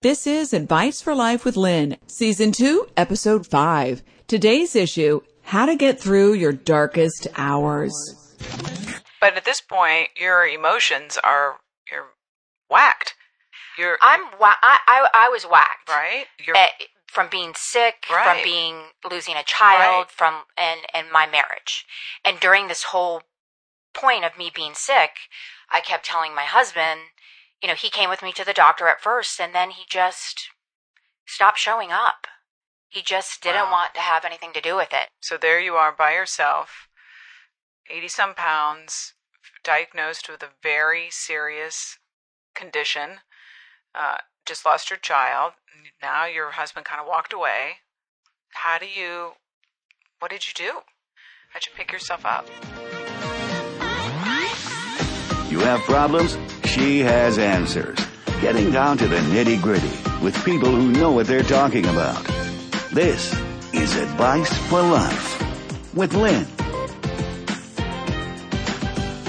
This is Advice for Life with Lynn, Season 2, Episode 5. Today's issue How to Get Through Your Darkest Hours. But at this point, your emotions are you're whacked. You're I'm wa- I, I I was whacked. right. You're Eh, from being sick, Right. from being losing a child, Right. from and and my marriage. And during this whole point of me being sick, I kept telling my husband, you know, he came with me to the doctor at first and then he just stopped showing up. He just didn't Wow. want to have anything to do with it. so there you are by yourself, eighty some pounds, diagnosed with a very serious condition. Uh, just lost your child. Now your husband kind of walked away. How do you? What did you do? How'd you pick yourself up? You have problems? She has answers. Getting down to the nitty gritty with people who know what they're talking about. This is Advice for Life with Lynn.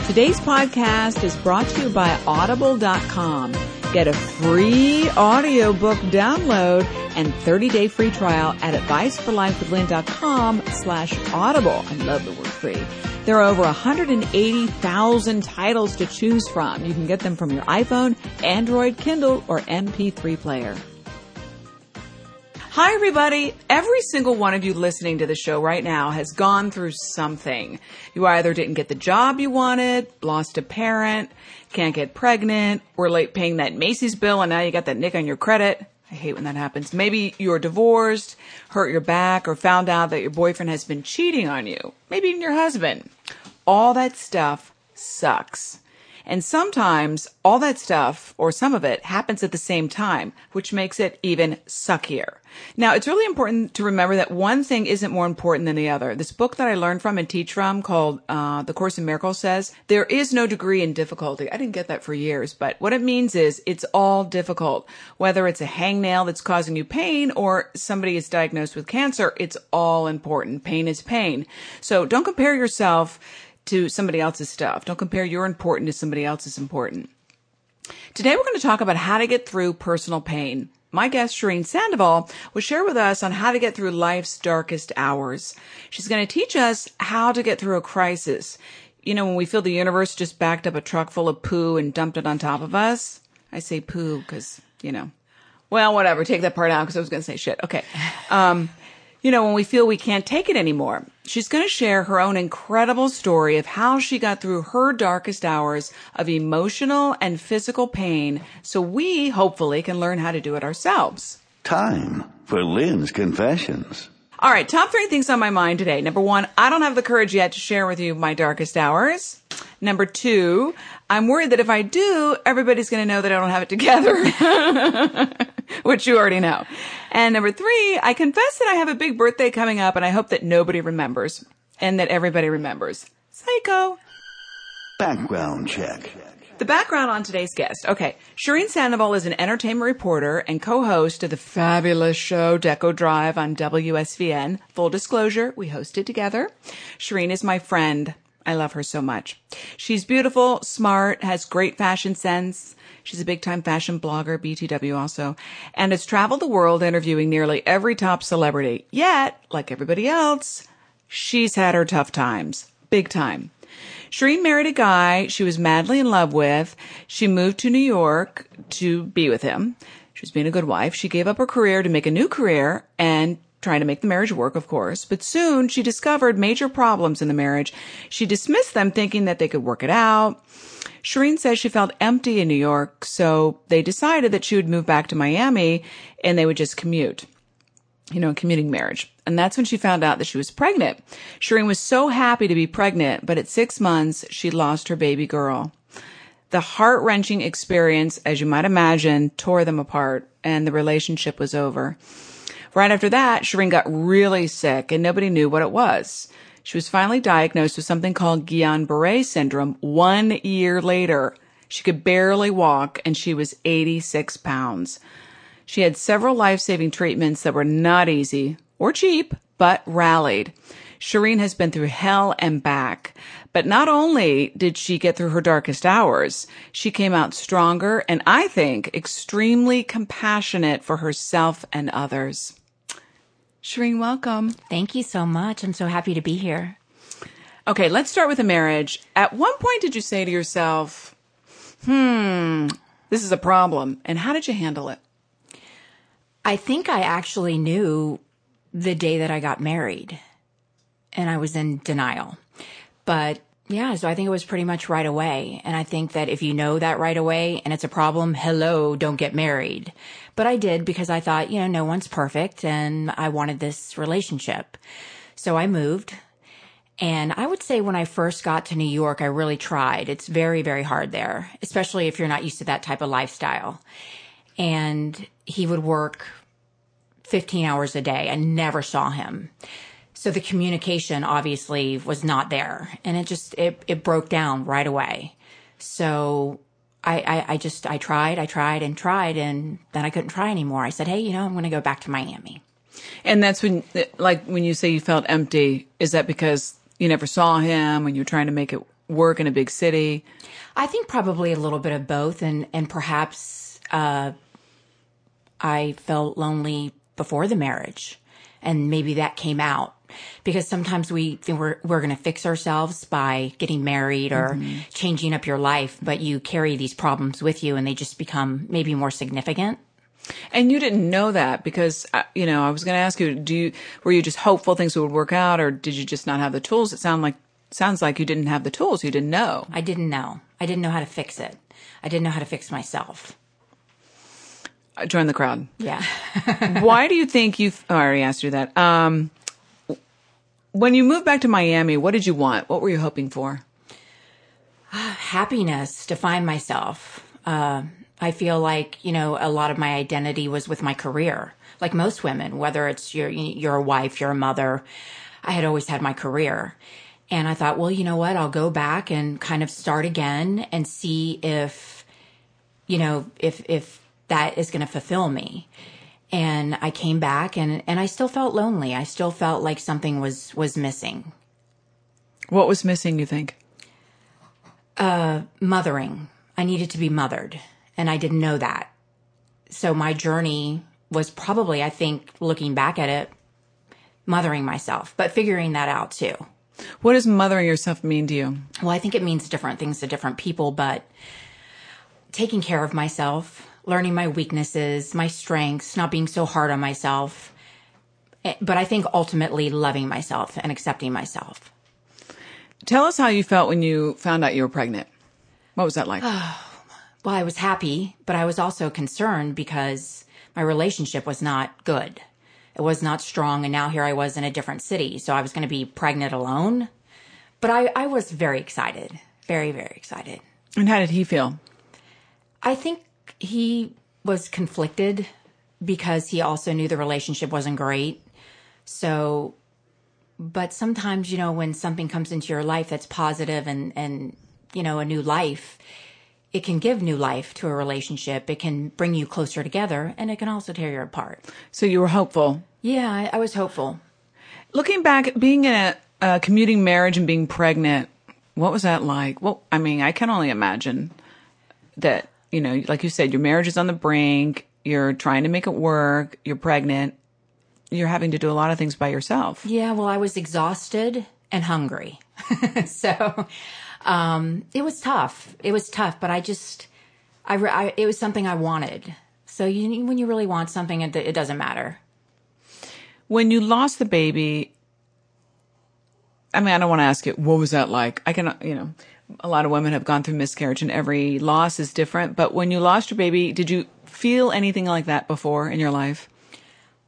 Today's podcast is brought to you by Audible.com. Get a free audiobook download and 30-day free trial at adviceforlifewithlynn.com slash audible. I love the word free. There are over 180,000 titles to choose from. You can get them from your iPhone, Android, Kindle, or MP3 player. Hi everybody. Every single one of you listening to the show right now has gone through something. You either didn't get the job you wanted, lost a parent, can't get pregnant, were late paying that Macy's bill and now you got that nick on your credit. I hate when that happens. Maybe you're divorced, hurt your back, or found out that your boyfriend has been cheating on you. Maybe even your husband. All that stuff sucks. And sometimes all that stuff, or some of it, happens at the same time, which makes it even suckier. Now, it's really important to remember that one thing isn't more important than the other. This book that I learned from and teach from called uh, The Course in Miracles says, there is no degree in difficulty. I didn't get that for years, but what it means is it's all difficult. Whether it's a hangnail that's causing you pain or somebody is diagnosed with cancer, it's all important. Pain is pain. So don't compare yourself to somebody else's stuff. Don't compare your important to somebody else's important. Today we're going to talk about how to get through personal pain. My guest, Shireen Sandoval, will share with us on how to get through life's darkest hours. She's going to teach us how to get through a crisis. You know, when we feel the universe just backed up a truck full of poo and dumped it on top of us. I say poo because, you know, well, whatever. Take that part out because I was going to say shit. Okay. Um, you know, when we feel we can't take it anymore. She's going to share her own incredible story of how she got through her darkest hours of emotional and physical pain so we hopefully can learn how to do it ourselves. Time for Lynn's Confessions. All right, top three things on my mind today. Number one, I don't have the courage yet to share with you my darkest hours. Number two, I'm worried that if I do, everybody's going to know that I don't have it together, which you already know. And number three, I confess that I have a big birthday coming up and I hope that nobody remembers and that everybody remembers. Psycho. Background check. The background on today's guest. Okay. Shireen Sandoval is an entertainment reporter and co-host of the fabulous show Deco Drive on WSVN. Full disclosure, we host it together. Shireen is my friend. I love her so much. She's beautiful, smart, has great fashion sense. She's a big time fashion blogger, BTW also, and has traveled the world interviewing nearly every top celebrity. Yet, like everybody else, she's had her tough times. Big time. Shireen married a guy she was madly in love with. She moved to New York to be with him. She was being a good wife. She gave up her career to make a new career and trying to make the marriage work, of course. But soon she discovered major problems in the marriage. She dismissed them thinking that they could work it out. Shireen says she felt empty in New York, so they decided that she would move back to Miami and they would just commute you know, commuting marriage. And that's when she found out that she was pregnant. Shireen was so happy to be pregnant, but at six months, she lost her baby girl. The heart wrenching experience, as you might imagine, tore them apart and the relationship was over. Right after that, Shireen got really sick and nobody knew what it was. She was finally diagnosed with something called Guillain-Barré syndrome one year later. She could barely walk and she was 86 pounds. She had several life-saving treatments that were not easy or cheap, but rallied. Shireen has been through hell and back. But not only did she get through her darkest hours, she came out stronger and I think extremely compassionate for herself and others. Shireen, welcome. Thank you so much. I'm so happy to be here. Okay, let's start with the marriage. At one point, did you say to yourself, hmm, this is a problem? And how did you handle it? I think I actually knew the day that I got married and I was in denial. But yeah, so I think it was pretty much right away. And I think that if you know that right away and it's a problem, hello, don't get married. But I did because I thought, you know, no one's perfect and I wanted this relationship. So I moved. And I would say when I first got to New York, I really tried. It's very, very hard there, especially if you're not used to that type of lifestyle. And he would work 15 hours a day. I never saw him. So the communication obviously was not there and it just, it, it broke down right away. So I, I, I just, I tried, I tried and tried and then I couldn't try anymore. I said, Hey, you know, I'm going to go back to Miami. And that's when, like, when you say you felt empty, is that because you never saw him and you're trying to make it work in a big city? I think probably a little bit of both and, and perhaps, uh, I felt lonely before the marriage and maybe that came out because sometimes we think we're, we're going to fix ourselves by getting married or mm-hmm. changing up your life, but you carry these problems with you and they just become maybe more significant. And you didn't know that because, uh, you know, I was going to ask you, do you, were you just hopeful things would work out or did you just not have the tools? It sound like, sounds like you didn't have the tools. You didn't know. I didn't know. I didn't know how to fix it. I didn't know how to fix myself. Join the crowd. Yeah. Why do you think you? Oh, I already asked you that. Um, when you moved back to Miami, what did you want? What were you hoping for? Happiness to find myself. Uh, I feel like you know a lot of my identity was with my career. Like most women, whether it's you're a wife, you're a mother, I had always had my career. And I thought, well, you know what? I'll go back and kind of start again and see if, you know, if, if that is going to fulfill me. And I came back and, and I still felt lonely. I still felt like something was, was missing. What was missing, you think? Uh, mothering. I needed to be mothered and I didn't know that. So my journey was probably, I think, looking back at it, mothering myself, but figuring that out too. What does mothering yourself mean to you? Well, I think it means different things to different people, but taking care of myself, learning my weaknesses, my strengths, not being so hard on myself. Eh, but I think ultimately loving myself and accepting myself. Tell us how you felt when you found out you were pregnant. What was that like? well, I was happy, but I was also concerned because my relationship was not good. It was not strong. And now here I was in a different city. So I was going to be pregnant alone. But I, I was very excited. Very, very excited. And how did he feel? I think he was conflicted because he also knew the relationship wasn't great. So, but sometimes, you know, when something comes into your life that's positive and, and, you know, a new life, it can give new life to a relationship. It can bring you closer together and it can also tear you apart. So you were hopeful. Yeah, I, I was hopeful. Looking back, being in a, a commuting marriage and being pregnant, what was that like? Well, I mean, I can only imagine that you know, like you said, your marriage is on the brink. You're trying to make it work. You're pregnant. You're having to do a lot of things by yourself. Yeah. Well, I was exhausted and hungry. so, um, it was tough. It was tough, but I just, I, I, it was something I wanted. So you, when you really want something, it, it doesn't matter. When you lost the baby, I mean, I don't want to ask it, what was that like? I can, you know, a lot of women have gone through miscarriage and every loss is different. But when you lost your baby, did you feel anything like that before in your life?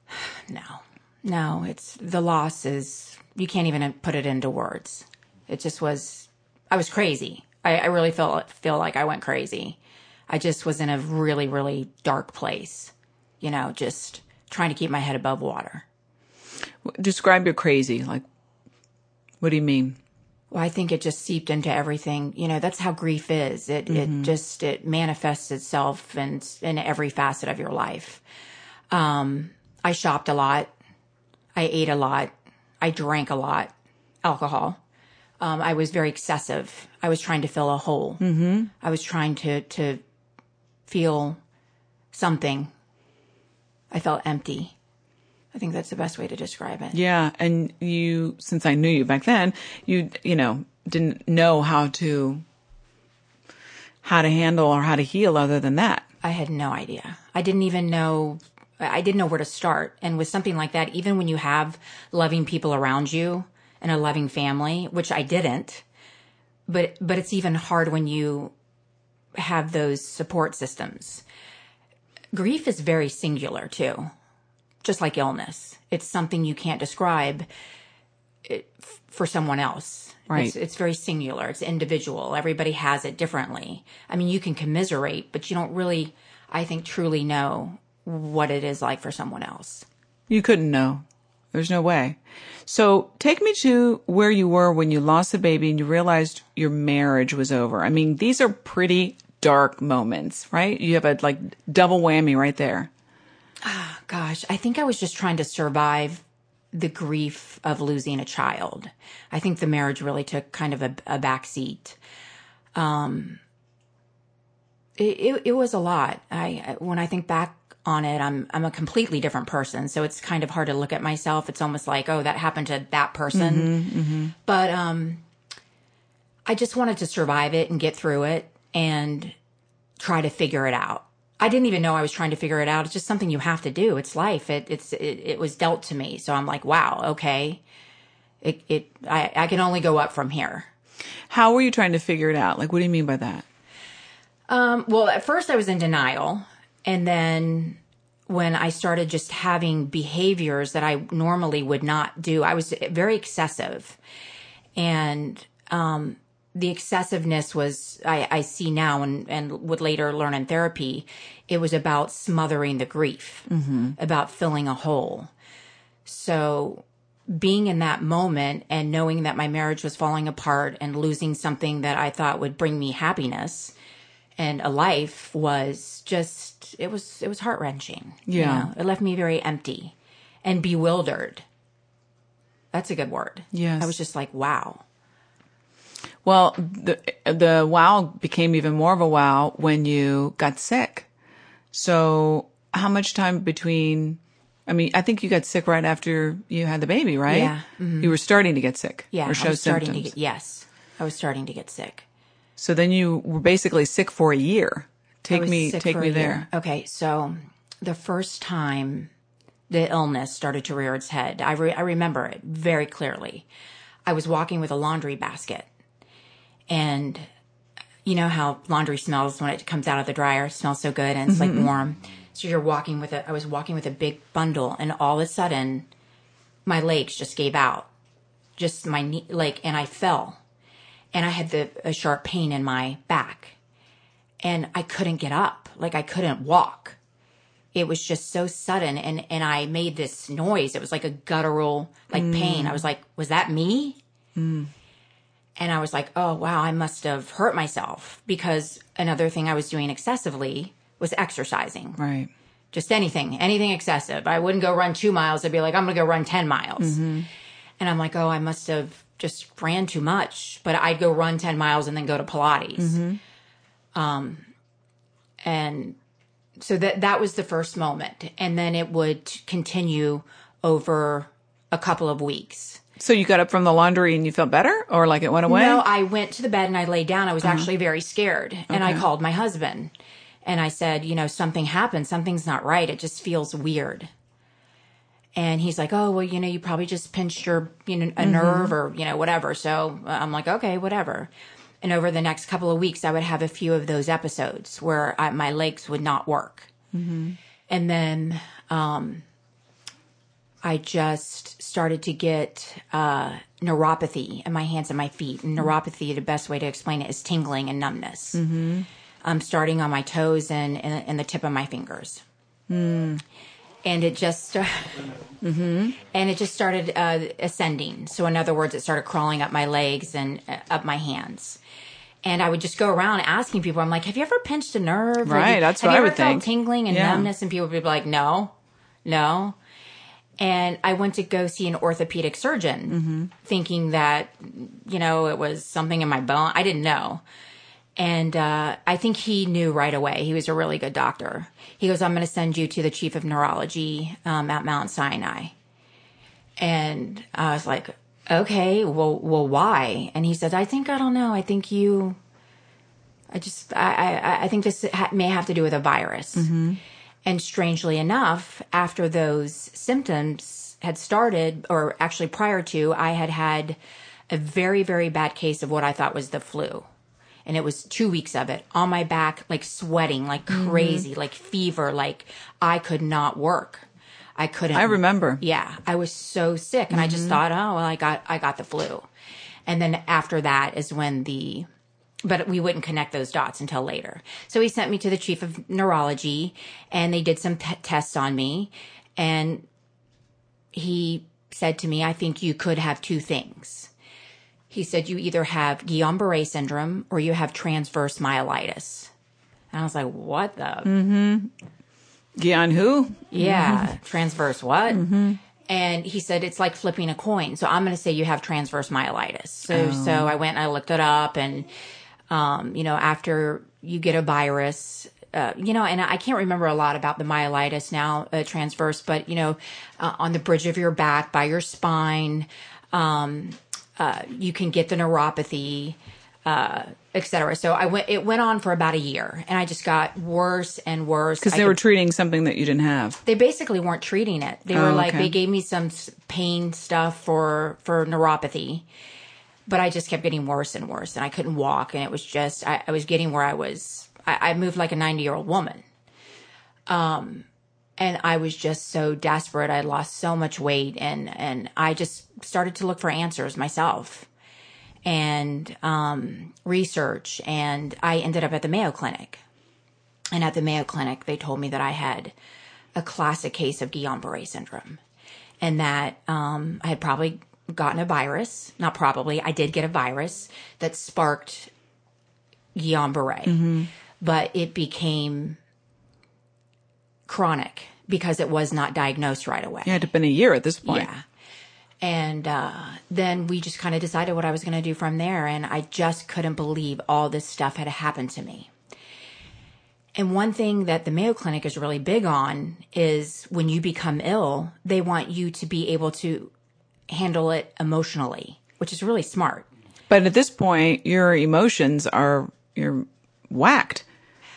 No, no, it's the loss is, you can't even put it into words. It just was, I was crazy. I, I really felt, feel like I went crazy. I just was in a really, really dark place, you know, just trying to keep my head above water. Describe your crazy. Like, what do you mean? Well, I think it just seeped into everything. You know, that's how grief is. It mm-hmm. it just it manifests itself in in every facet of your life. Um, I shopped a lot. I ate a lot. I drank a lot. alcohol. Um, I was very excessive. I was trying to fill a hole. Mm-hmm. I was trying to to feel something. I felt empty. I think that's the best way to describe it. Yeah, and you, since I knew you back then, you, you know, didn't know how to, how to handle or how to heal other than that. I had no idea. I didn't even know. I didn't know where to start. And with something like that, even when you have loving people around you and a loving family, which I didn't, but but it's even hard when you have those support systems. Grief is very singular too, just like illness. It's something you can't describe it, for someone else. Right. It's, it's very singular. It's individual. Everybody has it differently. I mean, you can commiserate, but you don't really, I think, truly know what it is like for someone else. You couldn't know. There's no way. So take me to where you were when you lost the baby and you realized your marriage was over. I mean, these are pretty dark moments, right? You have a like double whammy right there. Gosh, I think I was just trying to survive the grief of losing a child. I think the marriage really took kind of a, a back seat. Um, it, it, it was a lot. I, when I think back on it, I'm, I'm a completely different person. So it's kind of hard to look at myself. It's almost like, oh, that happened to that person. But, um, I just wanted to survive it and get through it and try to figure it out. I didn't even know I was trying to figure it out. It's just something you have to do. It's life. It, it's, it, it was dealt to me. So I'm like, wow, okay. It, it, I, I can only go up from here. How were you trying to figure it out? Like, what do you mean by that? Um, well, at first I was in denial. And then when I started just having behaviors that I normally would not do, I was very excessive. And, um, the excessiveness was, I, I see now and, and would later learn in therapy, it was about smothering the grief, mm-hmm. about filling a hole. So being in that moment and knowing that my marriage was falling apart and losing something that I thought would bring me happiness and a life was just it was it was heart wrenching. Yeah. it left me very empty and bewildered. That's a good word. Yes. I was just like, wow. Well, the the wow became even more of a wow when you got sick. So, how much time between? I mean, I think you got sick right after you had the baby, right? Yeah. Mm-hmm. You were starting to get sick. Yeah, Or show I was starting symptoms. to get yes. I was starting to get sick. So then you were basically sick for a year. Take me, take me there. Okay, so the first time the illness started to rear its head, I, re- I remember it very clearly. I was walking with a laundry basket, and you know how laundry smells when it comes out of the dryer. It smells so good and it's like mm-hmm. warm. So you're walking with it. I was walking with a big bundle, and all of a sudden, my legs just gave out, just my knee, like, and I fell, and I had the a sharp pain in my back and I couldn't get up. Like I couldn't walk. It was just so sudden and and I made this noise. It was like a guttural like pain. Mm. I was like, was that me? Mm. And I was like, oh wow, I must have hurt myself because another thing I was doing excessively was exercising. Right. Just anything, anything excessive. I wouldn't go run two miles. I'd be like, I'm going to go run 10 miles. And I'm like, oh, I must have just ran too much. But I'd go run 10 miles and then go to Pilates. Um, and so that, that was the first moment. And then it would continue over a couple of weeks. So you got up from the laundry and you felt better, or like it went away? No, I went to the bed and I laid down. I was actually very scared. And I called my husband and I said, you know, something happened. Something's not right. It just feels weird. And he's like, oh, well, you know, you probably just pinched your, you know, a nerve or, you know, whatever. So uh, I'm like, okay, whatever. And over the next couple of weeks, I would have a few of those episodes where I, my legs would not work. And then, um, I just started to get uh, neuropathy in my hands and my feet. And neuropathy, the best way to explain it is tingling and numbness. Mm-hmm. Um, starting on my toes and, and, and the tip of my fingers. And it just, and it just started uh, ascending. So in other words, it started crawling up my legs and uh, up my hands. And I would just go around asking people, I'm like, have you ever pinched a nerve? Have you- Right, that's have what you I ever would felt think. tingling and Yeah. numbness? And people would be like, no, no. And I went to go see an orthopedic surgeon, thinking that, you know, it was something in my bone. I didn't know. And uh, I think he knew right away. He was a really good doctor. He goes, I'm going to send you to the chief of neurology um, at Mount Sinai. And I was like, okay, well, well, why? And he said, I think, I don't know. I think you, I just, I, I, I think this may have to do with a virus. And strangely enough, after those symptoms had started, or actually prior to, I had had a very, very bad case of what I thought was the flu. And it was two weeks of it on my back, like sweating like mm-hmm. crazy, like fever, like I could not work. I couldn't. I remember. Yeah, I was so sick, and I just mm-hmm. thought, oh well, I got I got the flu, and then after that is when the, but we wouldn't connect those dots until later. So he sent me to the chief of neurology, and they did some t- tests on me, and he said to me, I think you could have two things. He said you either have Guillain-Barré syndrome or you have transverse myelitis. And I was like, what the mm-hmm. Gian who? yeah, mm-hmm. transverse what? Mm-hmm. And he said it's like flipping a coin. So I'm going to say you have transverse myelitis. So so oh. I went and I looked it up, and um, you know, after you get a virus. Uh, you know, and I can't remember a lot about the myelitis now, uh, transverse, but you know, uh, on the bridge of your back, by your spine, um, uh, you can get the neuropathy, uh, et cetera. So I went, it went on for about a year and I just got worse and worse. Because they could- were treating something that you didn't have. they basically weren't treating it. They Oh, were like okay. they gave me some pain stuff for for neuropathy, but I just kept getting worse and worse, and I couldn't walk, and it was just I, I was getting where I was. I, I moved like a ninety year old woman, um, and I was just so desperate. I lost so much weight, and and I just started to look for answers myself and um, research, and I ended up at the Mayo Clinic. And at the Mayo Clinic, they told me that I had a classic case of Guillain-Barré syndrome, and that um, I had probably gotten a virus. Not probably, I did get a virus that sparked Guillain-Barré, but it became chronic because it was not diagnosed right away. Yeah, it had been a year at this point. Yeah. And uh, then we just kind of decided what I was going to do from there. And I just couldn't believe all this stuff had happened to me. And one thing that the Mayo Clinic is really big on is when you become ill, they want you to be able to handle it emotionally, which is really smart. But at this point, your emotions are you're whacked.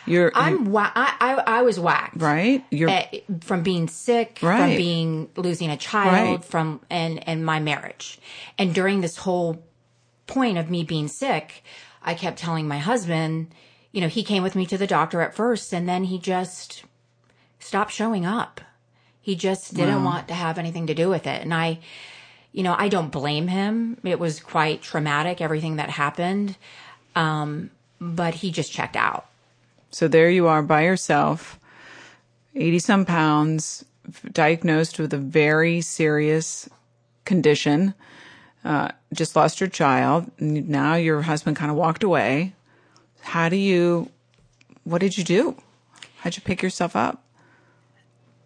You're I'm wa- I, I, I was whacked. right. You're eh, from being sick, right. from being losing a child, Right. from and and my marriage. And during this whole point of me being sick, I kept telling my husband, you know, he came with me to the doctor at first and then he just stopped showing up. He just didn't want to have anything to do with it. And I you know, I don't blame him. It was quite traumatic everything that happened. Um but he just checked out. So there you are by yourself, 80 some pounds, diagnosed with a very serious condition. Uh, just lost your child. Now your husband kind of walked away. How do you, what did you do? How'd you pick yourself up?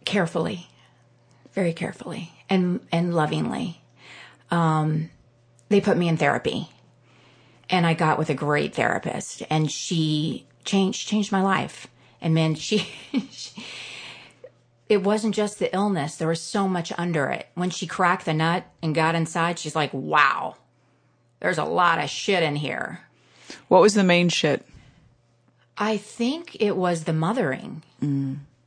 carefully, very carefully and and lovingly. Um, they put me in therapy, and I got with a great therapist, and she changed changed my life. And man, she, she it wasn't just the illness; there was so much under it. When she cracked the nut and got inside, she's like, "Wow, there's a lot of shit in here." What was the main shit? I think it was the mothering.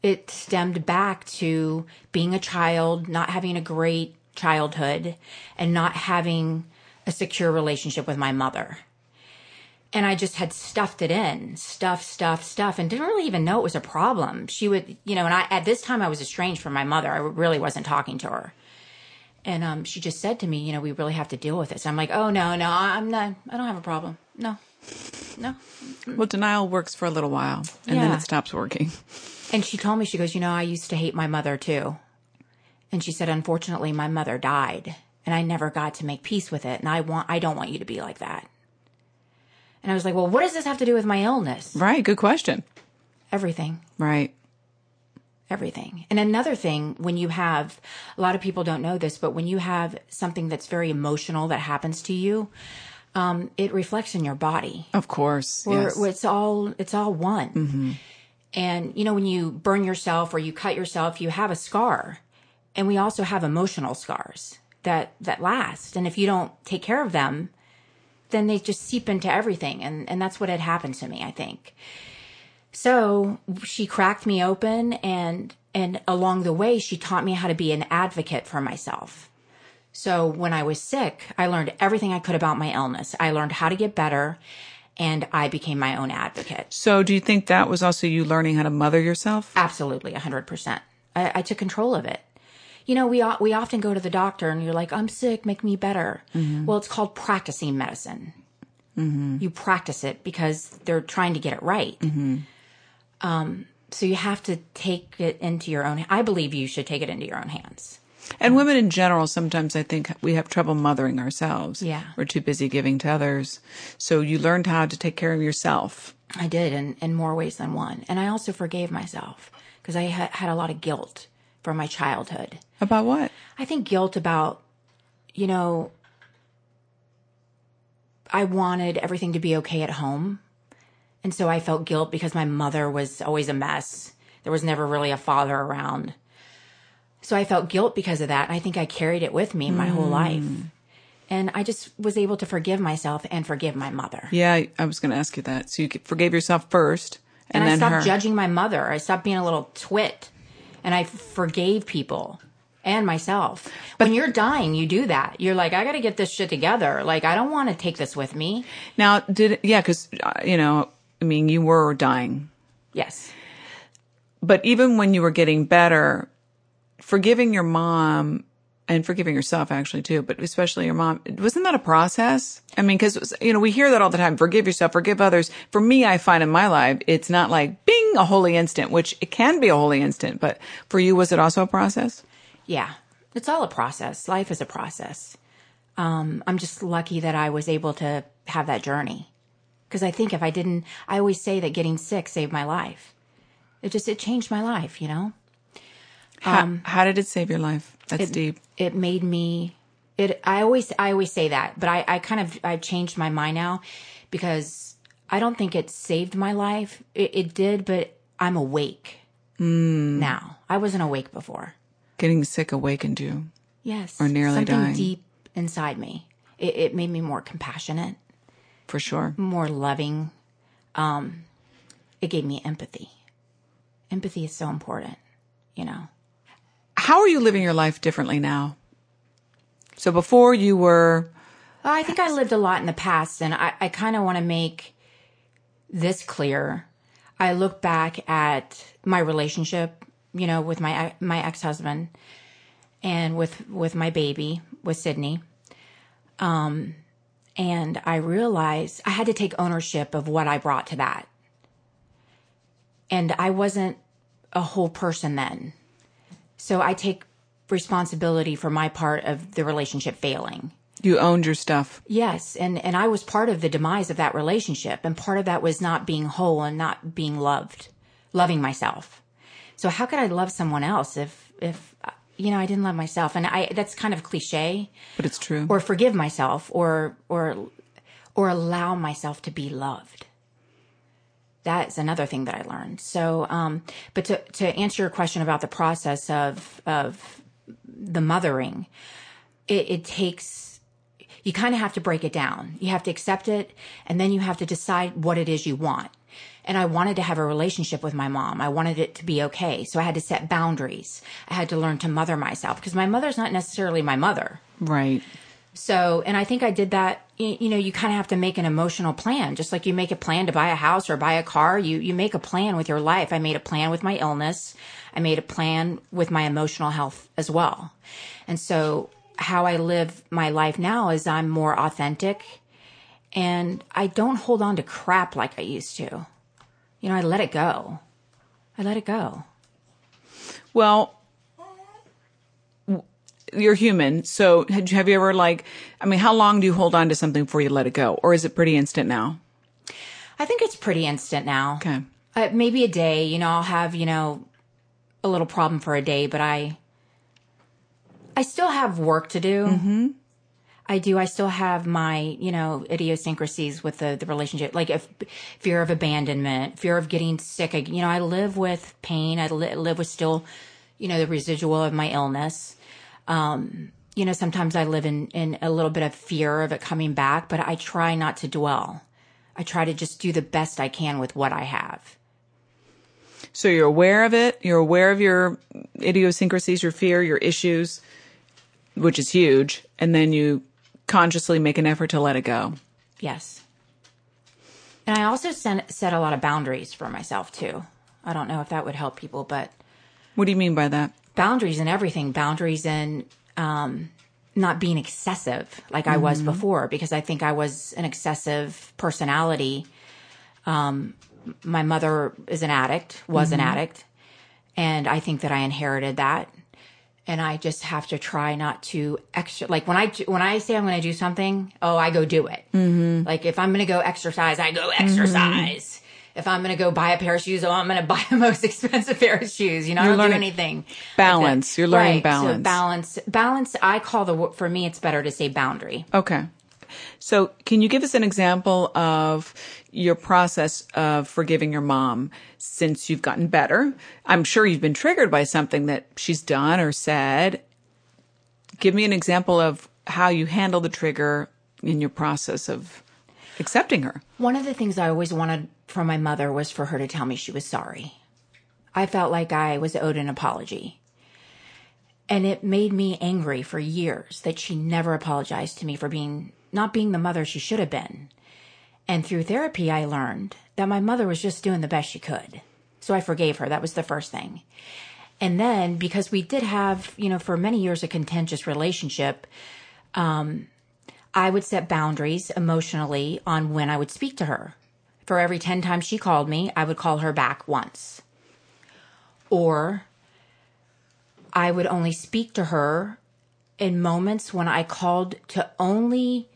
It stemmed back to being a child, not having a great childhood, and not having a secure relationship with my mother. And I just had stuffed it in, stuff, stuff, stuff, and didn't really even know it was a problem. She would, you know, and I, at this time I was estranged from my mother. I really wasn't talking to her. And um, she just said to me, you know, we really have to deal with this. I'm like, oh, no, no, I'm not, I don't have a problem. No, no. Well, denial works for a little while and then it stops working. And she told me, she goes, You know, I used to hate my mother too. And she said, Unfortunately, my mother died and I never got to make peace with it. And I want, I don't want you to be like that. And I was like, Well, what does this have to do with my illness? Right. Good question. Everything. Right. everything. And another thing, when you have, a lot of people don't know this, but when you have something that's very emotional that happens to you, um, it reflects in your body. Of course. Yes. it's all, it's all one. And, you know, when you burn yourself or you cut yourself, you have a scar. And we also have emotional scars that, that last. And if you don't take care of them, then they just seep into everything. And, and that's what had happened to me, I think. So she cracked me open and, and along the way, she taught me how to be an advocate for myself. So when I was sick, I learned everything I could about my illness. I learned how to get better and I became my own advocate. so do you think that was also you learning how to mother yourself? Absolutely, 100%. I, I took control of it. You know, we, we often go to the doctor and you're like, I'm sick, make me better. Mm-hmm. Well, it's called practicing medicine. Mm-hmm. You practice it because they're trying to get it right. Mm-hmm. Um, so you have to take it into your own, I believe you should take it into your own hands. And women in general, sometimes I think we have trouble mothering ourselves. Yeah. We're too busy giving to others. So you learned how to take care of yourself. I did in, in more ways than one. And I also forgave myself because I ha- had a lot of guilt from my childhood. About what? I think guilt about, you know, I wanted everything to be okay at home. And so I felt guilt because my mother was always a mess. There was never really a father around. So I felt guilt because of that. And I think I carried it with me my whole hmm. life. And I just was able to forgive myself and forgive my mother. Yeah, I- I was going to ask you that. So you forgave yourself first, and, And, I then stopped her. judging my mother. I stopped being a little twit. And I forgave people and myself. But when you're dying, you do that. You're like, I got to get this shit together. Like, I don't want to take this with me. now, did yeah? Because uh, you know, I mean, you were dying, Yes. but even when you were getting better, forgiving your mom and forgiving yourself actually too, but especially your mom, wasn't that a process? I mean, because you know we hear that all the time: forgive yourself, forgive others. For me, I find in my life, it's not like bing a holy instant, which it can be a holy instant, but for you, was it also a process? Yeah. It's all a process. Life is a process. Um, I'm just lucky that I was able to have that journey. Because I think if I didn't, I always say that getting sick saved my life. It just, it changed my life, you know? How, how did it save your life? That's deep. it made me it i always i always say that but i i kind of i've changed my mind now because i don't think it saved my life it, it did but i'm awake now i wasn't awake before Getting sick awakened you. yes Or nearly something dying. deep inside me it, it made me more compassionate For sure. more loving um it gave me empathy empathy is so important you know How are you living your life differently now? So before you were, Well, I think I lived a lot in the past, and I, I kind of want to make this clear. I look back at my relationship, you know, with my my ex husband, and with with my baby, with Sydney. Um, and I realized I had to take ownership of what I brought to that, and I wasn't a whole person then. So I take responsibility for my part of the relationship failing. you owned your stuff. Yes, and and I was part of the demise of that relationship, and part of that was not being whole and not being loved, loving myself. So how could I love someone else if if you know I didn't love myself? And I that's kind of cliche, But it's true. or forgive myself, or or or allow myself to be loved. That's another thing that I learned. So, um, but to to answer your question about the process of of the mothering, it, it takes you kind of have to break it down. You have to accept it and then you have to decide what it is you want. And I wanted to have a relationship with my mom. I wanted it to be okay. So I had to set boundaries. I had to learn to mother myself because my mother's not necessarily my mother. right. So, and I think I did that. You, know, you kind of have to make an emotional plan, just like you make a plan to buy a house or buy a car. You you make a plan with your life. I made a plan with my illness. I made a plan with my emotional health as well. And so, how I live my life now is I'm more authentic, and I don't hold on to crap like I used to. You know, I let it go. I let it go. Well, you're human. So had you- have you ever like, I mean, how long do you hold on to something before you let it go? Or is it pretty instant now? I think it's pretty instant now. Okay. uh, maybe a day, you know, I'll have, you know, a little problem for a day, but I I still have work to do. Mm-hmm. I do. I still have my, you know, idiosyncrasies with the, the relationship, like if fear of abandonment, fear of getting sick. You know, I live with pain. I li- live with still, you know, the residual of my illness. Um, you know, sometimes I live in, in a little bit of fear of it coming back, but I try not to dwell. I try to just do the best I can with what I have. So you're aware of it. You're aware of your idiosyncrasies, your fear, your issues, which is huge. And then you consciously make an effort to let it go. Yes. And I also set, set a lot of boundaries for myself too. I don't know if that would help people, but What do you mean by that? Boundaries in everything, boundaries in um, not being excessive like I was before, because I think I was an excessive personality. Um, my mother is an addict, was an addict, and I think that I inherited that. And I just have to try not to extra like when I when I say I'm going to do something, oh, I go do it. Mm-hmm. Like if I'm going to go exercise, I go exercise. If I'm going to go buy a pair of shoes, oh, I'm going to buy the most expensive pair of shoes. You know, I You're don't do anything. balance. You're learning Right, balance. So balance, balance. I call the for me, it's better to say boundary. Okay. So can you give us an example of your process of forgiving your mom since you've gotten better? I'm sure you've been triggered by something that she's done or said. Give me an example of how you handle the trigger in your process of accepting her. One of the things I always wanted from my mother was for her to tell me she was sorry. I felt like I was owed an apology. And it made me angry for years that she never apologized to me for being not being the mother she should have been. And through therapy, I learned that my mother was just doing the best she could. So I forgave her. That was the first thing. And then because we did have, you know, for many years a contentious relationship, um, I would set boundaries emotionally on when I would speak to her. For every 10 times she called me, I would call her back once. Or I would only speak to her in moments when I called to only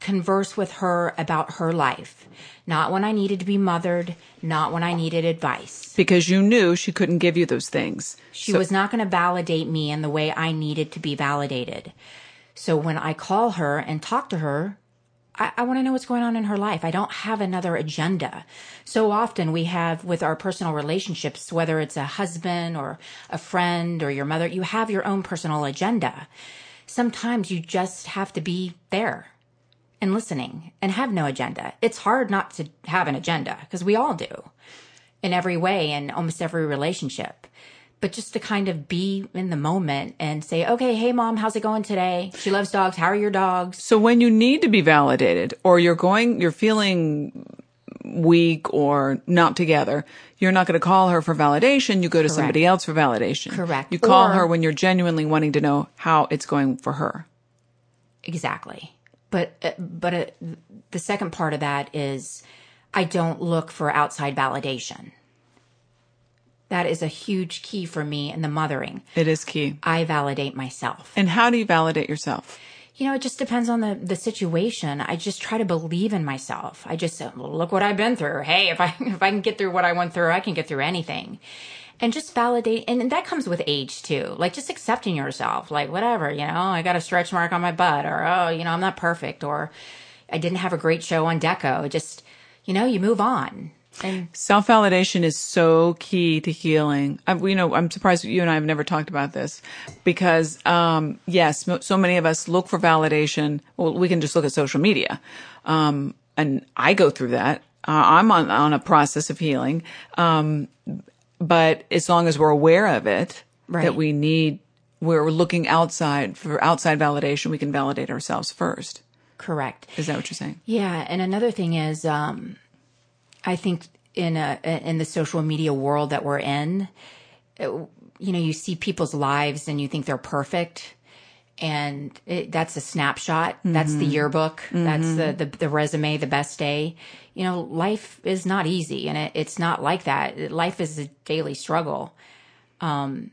converse with her about her life, not when I needed to be mothered, not when I needed advice. Because you knew she couldn't give you those things. She was not going to validate me in the way I needed to be validated. So when I call her and talk to her, I, I want to know what's going on in her life. I don't have another agenda. So often we have with our personal relationships, whether it's a husband or a friend or your mother, you have your own personal agenda. Sometimes you just have to be there and listening and have no agenda. It's hard not to have an agenda because we all do in every way in almost every relationship. But just to kind of be in the moment and say, okay, hey mom, how's it going today? She loves dogs. How are your dogs? So when you need to be validated or you're going, you're feeling weak or not together, you're not going to call her for validation. You go to somebody else for validation. Correct. You call Or- her when you're genuinely wanting to know how it's going for her. Exactly. But, uh, but uh, the second part of that is I don't look for outside validation. That is a huge key for me in the mothering. It is key. I validate myself. And how do you validate yourself? You know, it just depends on the, the situation. I just try to believe in myself. I just say, "Well, look what I've been through. Hey, if I, if I can get through what I went through, I can get through anything. And just validate. And, and that comes with age too. Like just accepting yourself. Like whatever, you know, I got a stretch mark on my butt or, oh, you know, I'm not perfect or I didn't have a great show on Deco. Just, you know, you move on. And Self validation is so key to healing. I, you know, I'm surprised you and I have never talked about this because, um, yes, so many of us look for validation. Well, we can just look at social media. Um, and I go through that. Uh, I'm on, on a process of healing. Um, but as long as we're aware of it, Right. that we need, we're looking outside for outside validation, we can validate ourselves first. correct. Is that what you're saying? Yeah, and another thing is, um, I think in a in the social media world that we're in, it- you know, you see people's lives and you think they're perfect, and it, that's a snapshot. That's the yearbook. That's the, the the resume, the best day. You know, life is not easy, and it, it's not like that. Life is a daily struggle. Um,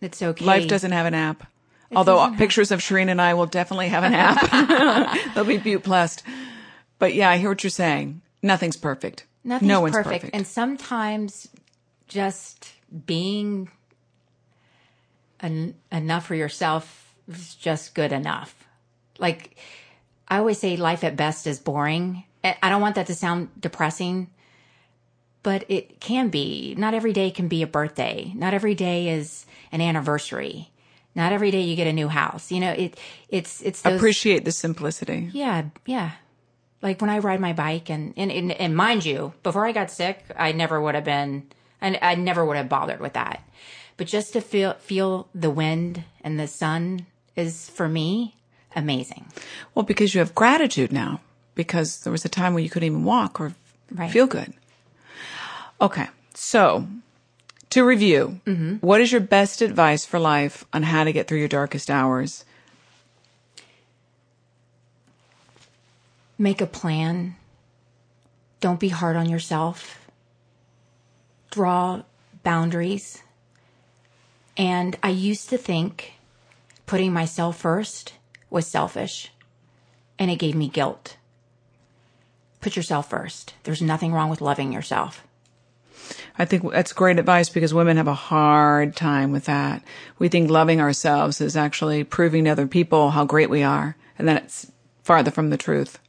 it's okay. Life doesn't have an app. Although pictures of Shireen and I will definitely have an app. They'll be BeautyPlus. But yeah, I hear what you're saying. Nothing's perfect. Nothing's no one's perfect. perfect. And sometimes just being en- enough for yourself is just good enough. Like I always say, life at best is boring. I I don't want that to sound depressing, but it can be. Not every day can be a birthday. Not every day is an anniversary. Not every day you get a new house. You know, it it's it's those, Appreciate the simplicity. yeah, yeah. Like when I ride my bike, and and, and and mind you, before I got sick, I never would have been, and I never would have bothered with that. But just to feel feel the wind and the sun is for me amazing. Well, because you have gratitude now, because there was a time when you couldn't even walk or Right. feel good. Okay. So to review, mm-hmm. what is your best advice for life on how to get through your darkest hours? Make a plan. Don't be hard on yourself. Draw boundaries. And I used to think putting myself first was selfish, and it gave me guilt. Put yourself first. There's nothing wrong with loving yourself. I think that's great advice because women have a hard time with that. We think loving ourselves is actually proving to other people how great we are, and then it's farther from the truth.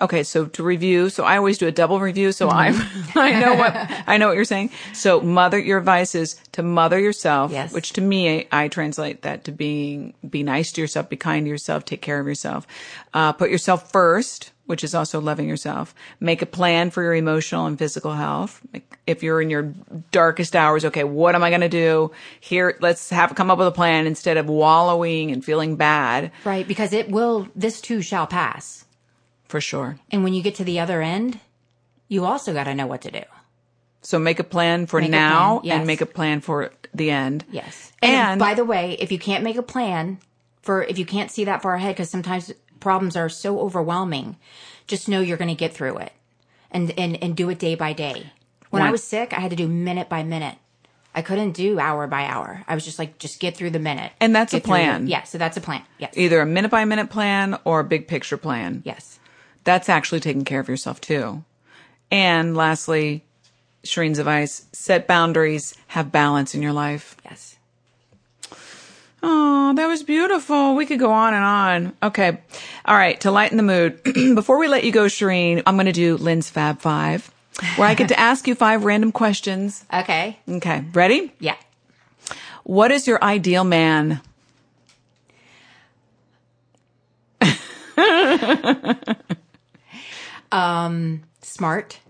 Okay, so to review, so I always do a double review, so I'm I know what I know what you're saying. So mother, your advice is to mother yourself, Yes. which to me I translate that to being be nice to yourself, be kind to yourself, take care of yourself, uh, put yourself first, which is also loving yourself. Make a plan for your emotional and physical health. If you're in your darkest hours, okay, what am I going to do? Here, let's have come up with a plan instead of wallowing and feeling bad. Right? Because it will, this too shall pass. For sure. And when you get to the other end, you also got to know what to do. So make a plan for Make now plan, yes. and make a plan for the end. Yes. And- And, by the way, if you can't make a plan for, if you can't see that far ahead, because sometimes problems are so overwhelming, just know you're going to get through it and, and, and do it day by day. When Right. I was sick, I had to do minute by minute. I couldn't do hour by hour. I was just like, just get through the minute. And that's a Get through plan. Yeah. So that's a plan. Yes. Either a minute by minute plan or a big picture plan. Yes. That's actually taking care of yourself too. And lastly, Shireen's advice, set boundaries, have balance in your life. Yes. Oh, that was beautiful. We could go on and on. Okay. All right. To lighten the mood, before we let you go, Shireen, I'm going to do Lynn's Fab Five, where I get to ask you five random questions. Okay. Okay. Ready? Yeah. What is your ideal man? Smart,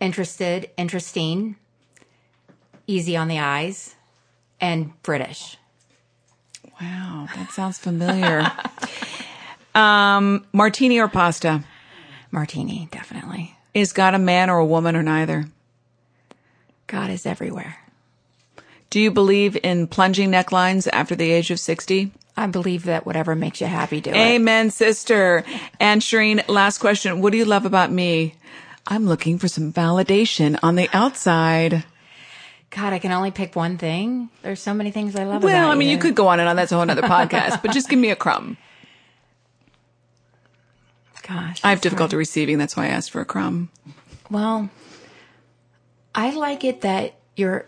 interested, interesting, easy on the eyes, and British. Wow, that sounds familiar. um, martini or pasta? Martini, definitely. Is God a man or a woman or neither? God is everywhere. Do you believe in plunging necklines after the age of 60? I believe that whatever makes you happy, do it. Amen, sister. And Shireen, last question. What do you love about me? I'm looking for some validation on the outside. God, I can only pick one thing. There's so many things I love about Well, I mean, you. you could go on and on. That's a whole other podcast, but just give me a crumb. Gosh. I have difficulty receiving. That's why I asked for a crumb. Well, I like it that you're.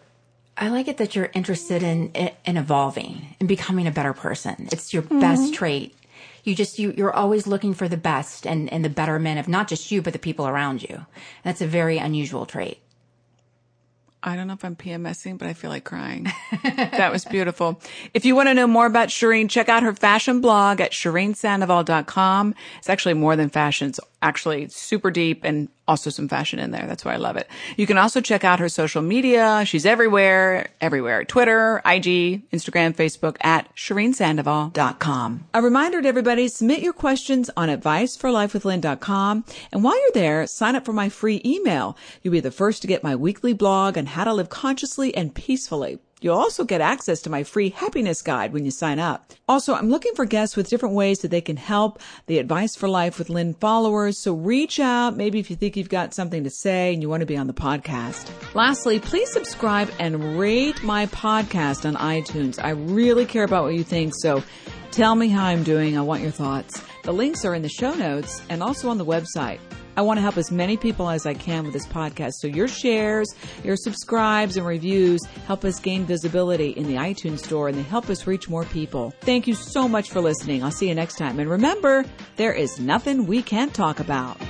I like it that you're interested in in evolving and becoming a better person. It's your mm-hmm. best trait. You just you you're always looking for the best and and the betterment of not just you but the people around you. That's a very unusual trait. I don't know if I'm PMSing, but I feel like crying. that was beautiful. If you want to know more about Shireen, check out her fashion blog at ShireenSandoval.com. It's actually more than fashion. It's actually super deep and also some fashion in there. That's why I love it. You can also check out her social media. She's everywhere, everywhere. Twitter, IG, Instagram, Facebook at ShireenSandoval.com. A reminder to everybody, submit your questions on adviceforlifewithlynn.com. And while you're there, sign up for my free email. You'll be the first to get my weekly blog on how to live consciously and peacefully. You'll also get access to my free happiness guide when you sign up. Also, I'm looking for guests with different ways that they can help the Advice for Life with Lynn followers. So reach out, maybe if you think you've got something to say and you want to be on the podcast. Lastly, please subscribe and rate my podcast on iTunes. I really care about what you think. So tell me how I'm doing. I want your thoughts. The links are in the show notes and also on the website. I want to help as many people as I can with this podcast. So your shares, your subscribes and reviews help us gain visibility in the iTunes store and they help us reach more people. Thank you so much for listening. I'll see you next time. And remember, there is nothing we can't talk about.